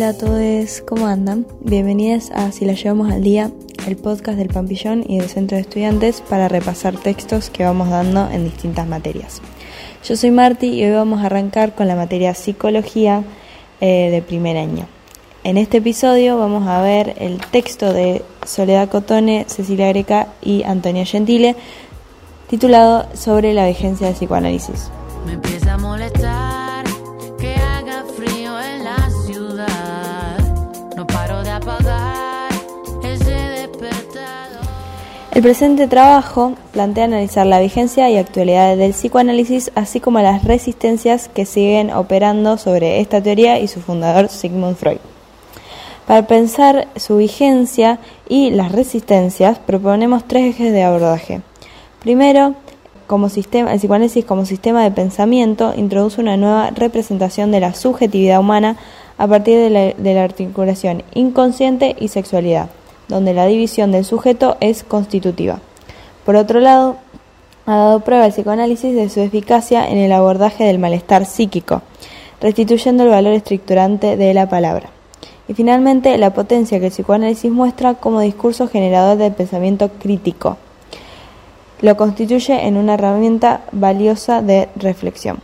Hola a todos, ¿cómo andan? Bienvenidos a Si la llevamos al día, el podcast del Pampillón y del Centro de Estudiantes para repasar textos que vamos dando en distintas materias. Yo soy Marti y hoy vamos a arrancar con la materia Psicología eh, de primer año. En este episodio vamos a ver el texto de Soledad Cotone, Cecilia Greca y Antonia Gentile, titulado Sobre la vigencia del psicoanálisis. Me empieza a molestar El presente trabajo plantea analizar la vigencia y actualidad del psicoanálisis, así como las resistencias que siguen operando sobre esta teoría y su fundador Sigmund Freud. Para pensar su vigencia y las resistencias, proponemos tres ejes de abordaje. Primero, como sistema, el psicoanálisis como sistema de pensamiento introduce una nueva representación de la subjetividad humana a partir de la, de la articulación inconsciente y sexualidad, donde la división del sujeto es constitutiva. Por otro lado, ha dado prueba el psicoanálisis de su eficacia en el abordaje del malestar psíquico, restituyendo el valor estructurante de la palabra. Y finalmente, la potencia que el psicoanálisis muestra como discurso generador del pensamiento crítico lo constituye en una herramienta valiosa de reflexión.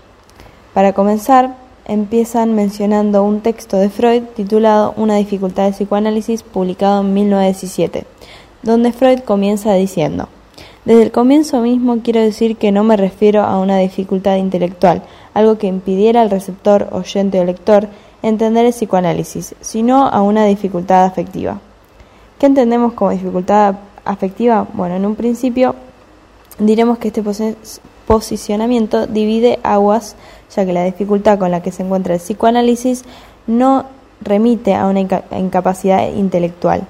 Para comenzar, empiezan mencionando un texto de Freud titulado Una dificultad de psicoanálisis, publicado en 1917, donde Freud comienza diciendo, Desde el comienzo mismo quiero decir que no me refiero a una dificultad intelectual, algo que impidiera al receptor, oyente o lector entender el psicoanálisis, sino a una dificultad afectiva. ¿Qué entendemos como dificultad afectiva? Bueno, en un principio diremos que este posicionamiento divide aguas, ya que la dificultad con la que se encuentra el psicoanálisis no remite a una incapacidad intelectual.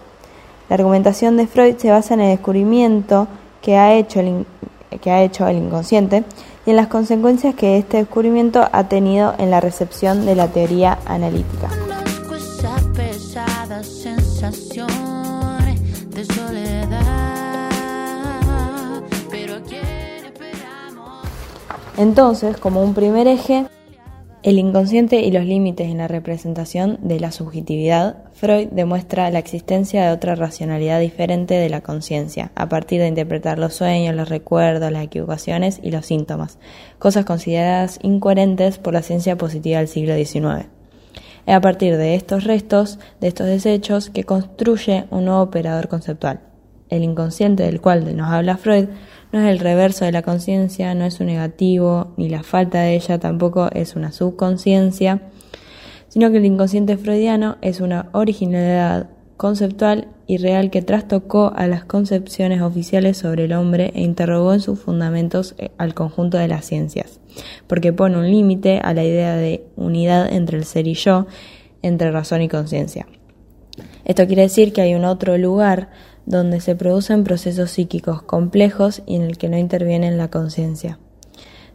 La argumentación de Freud se basa en el descubrimiento que ha hecho el, que ha hecho el inconsciente y en las consecuencias que este descubrimiento ha tenido en la recepción de la teoría analítica. Entonces, como un primer eje, el inconsciente y los límites en la representación de la subjetividad, Freud demuestra la existencia de otra racionalidad diferente de la conciencia, a partir de interpretar los sueños, los recuerdos, las equivocaciones y los síntomas, cosas consideradas incoherentes por la ciencia positiva del siglo XIX. Es a partir de estos restos, de estos desechos, que construye un nuevo operador conceptual. El inconsciente del cual nos habla Freud no es el reverso de la conciencia, no es un negativo, ni la falta de ella tampoco es una subconsciencia, sino que el inconsciente freudiano es una originalidad conceptual y real que trastocó a las concepciones oficiales sobre el hombre e interrogó en sus fundamentos eh, al conjunto de las ciencias, porque pone un límite a la idea de unidad entre el ser y yo, entre razón y conciencia. Esto quiere decir que hay un otro lugar donde se producen procesos psíquicos complejos y en el que no interviene la conciencia.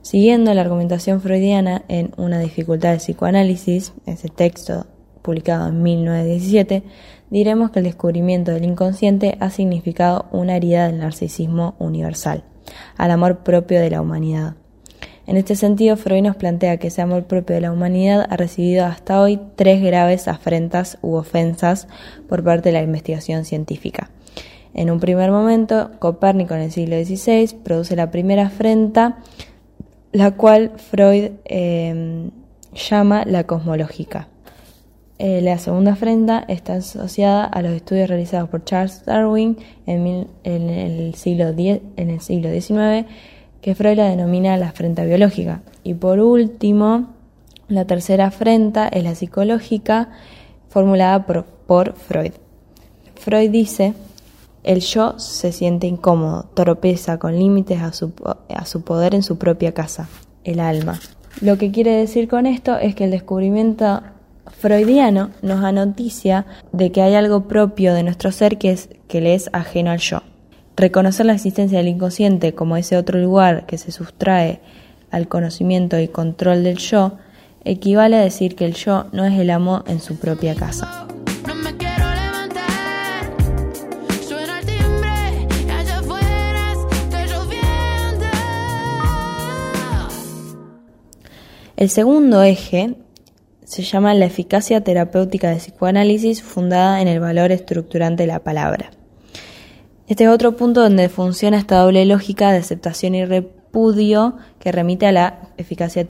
Siguiendo la argumentación freudiana en Una dificultad de psicoanálisis, ese texto publicado en 1917, diremos que el descubrimiento del inconsciente ha significado una herida del narcisismo universal, al amor propio de la humanidad. En este sentido, Freud nos plantea que ese amor propio de la humanidad ha recibido hasta hoy tres graves afrentas u ofensas por parte de la investigación científica. En un primer momento, Copérnico en el siglo XVI produce la primera afrenta, la cual Freud eh, llama la cosmológica. Eh, la segunda afrenta está asociada a los estudios realizados por Charles Darwin en, el, siglo en el siglo XIX, que Freud la denomina la afrenta biológica. Y por último, la tercera afrenta es la psicológica, formulada por, por Freud. Freud dice, el yo se siente incómodo, tropeza con límites a su, a su poder en su propia casa, el alma. Lo que quiere decir con esto es que el descubrimiento freudiano nos anoticia de que hay algo propio de nuestro ser que, es, que le es ajeno al yo. Reconocer la existencia del inconsciente como ese otro lugar que se sustrae al conocimiento y control del yo equivale a decir que el yo no es el amo en su propia casa. El segundo eje se llama La eficacia terapéutica de psicoanálisis fundada en el valor estructurante de la palabra. Este es otro punto donde funciona esta doble lógica de aceptación y repudio que remite a la eficacia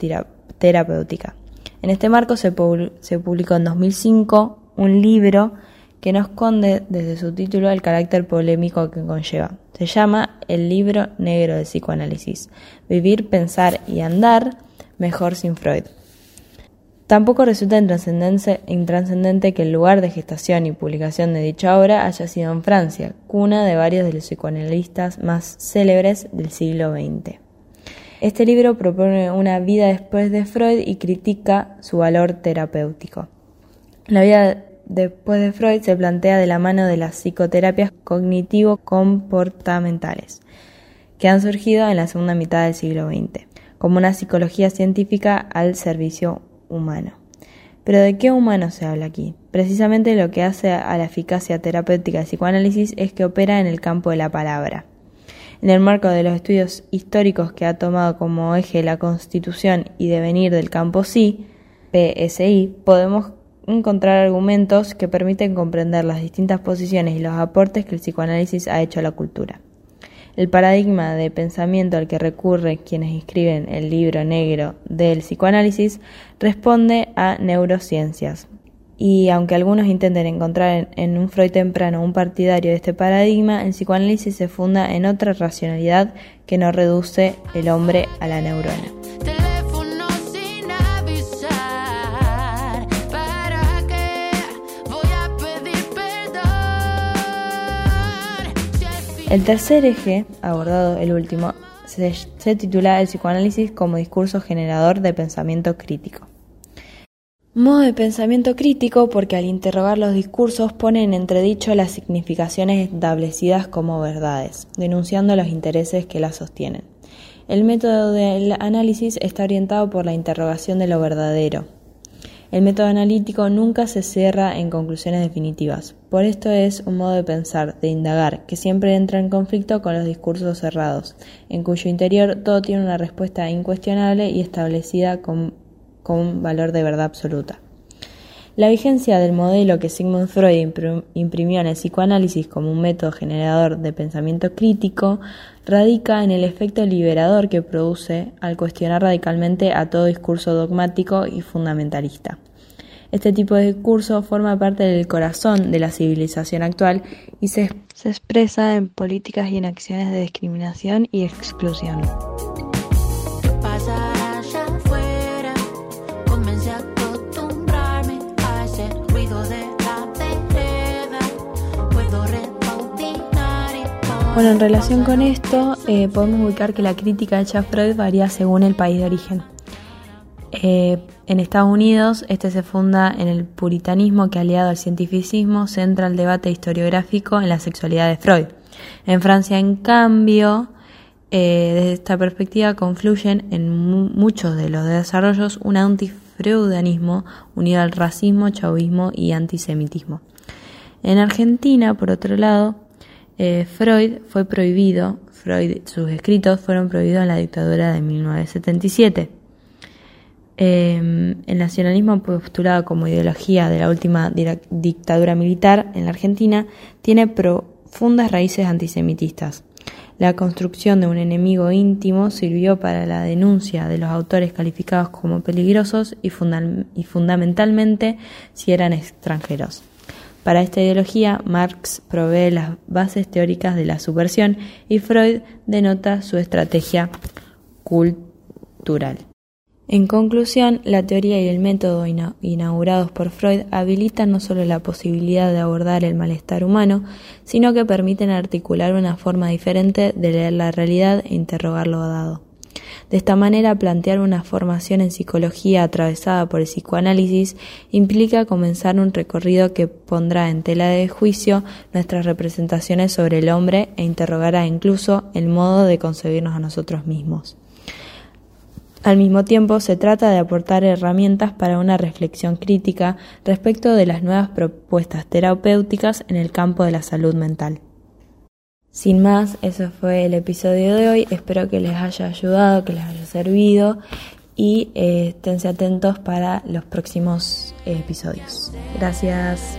terapéutica. En este marco se, publicó en 2005 un libro que no esconde desde su título el carácter polémico que conlleva. Se llama El libro negro de psicoanálisis, Vivir, Pensar y Andar mejor sin Freud. Tampoco resulta intrascendente que el lugar de gestación y publicación de dicha obra haya sido en Francia, cuna de varios de los psicoanalistas más célebres del siglo XX. Este libro propone una vida después de Freud y critica su valor terapéutico. La vida después de Freud se plantea de la mano de las psicoterapias cognitivo-comportamentales, que han surgido en la segunda mitad del siglo XX, como una psicología científica al servicio humano. Pero ¿de qué humano se habla aquí? Precisamente lo que hace a la eficacia terapéutica del psicoanálisis es que opera en el campo de la palabra. En el marco de los estudios históricos que ha tomado como eje la constitución y devenir del campo sí, PSI, podemos encontrar argumentos que permiten comprender las distintas posiciones y los aportes que el psicoanálisis ha hecho a la cultura. El paradigma de pensamiento al que recurren quienes escriben el libro negro del psicoanálisis responde a neurociencias. Y aunque algunos intenten encontrar en, un Freud temprano un partidario de este paradigma, el psicoanálisis se funda en otra racionalidad que no reduce el hombre a la neurona. El tercer eje, abordado el último, se, titula El psicoanálisis como discurso generador de pensamiento crítico. Modo de pensamiento crítico porque al interrogar los discursos pone en entredicho las significaciones establecidas como verdades, denunciando los intereses que las sostienen. El método del análisis está orientado por la interrogación de lo verdadero, el método analítico nunca se cierra en conclusiones definitivas. Por esto es un modo de pensar, de indagar, que siempre entra en conflicto con los discursos cerrados, en cuyo interior todo tiene una respuesta incuestionable y establecida con, con valor de verdad absoluta. La vigencia del modelo que Sigmund Freud imprimió en el psicoanálisis como un método generador de pensamiento crítico radica en el efecto liberador que produce al cuestionar radicalmente a todo discurso dogmático y fundamentalista. Este tipo de discurso forma parte del corazón de la civilización actual y se, se expresa en políticas y en acciones de discriminación y exclusión. Bueno, en relación con esto, eh, podemos ubicar que la crítica hecha a Freud varía según el país de origen. Eh, en Estados Unidos, este se funda en el puritanismo que, aliado al cientificismo, centra el debate historiográfico en la sexualidad de Freud. En Francia, en cambio, eh, desde esta perspectiva confluyen en muchos de los desarrollos un antifreudanismo unido al racismo, chauvismo y antisemitismo. En Argentina, por otro lado, eh, Freud fue prohibido, Freud, sus escritos fueron prohibidos en la dictadura de 1977. Em, el nacionalismo postulado como ideología de la última dictadura militar en la Argentina tiene profundas raíces antisemitistas. La construcción de un enemigo íntimo sirvió para la denuncia de los autores calificados como peligrosos y fundamentalmente si eran extranjeros. Para esta ideología, Marx provee las bases teóricas de la subversión y Freud denota su estrategia cultural. En conclusión, la teoría y el método inaugurados por Freud habilitan no solo la posibilidad de abordar el malestar humano, sino que permiten articular una forma diferente de leer la realidad e interrogar lo dado. De esta manera, plantear una formación en psicología atravesada por el psicoanálisis implica comenzar un recorrido que pondrá en tela de juicio nuestras representaciones sobre el hombre e interrogará incluso el modo de concebirnos a nosotros mismos. Al mismo tiempo, se trata de aportar herramientas para una reflexión crítica respecto de las nuevas propuestas terapéuticas en el campo de la salud mental. Sin más, eso fue el episodio de hoy. Espero que les haya ayudado, que les haya servido y eh, esténse atentos para los próximos eh, episodios. Gracias.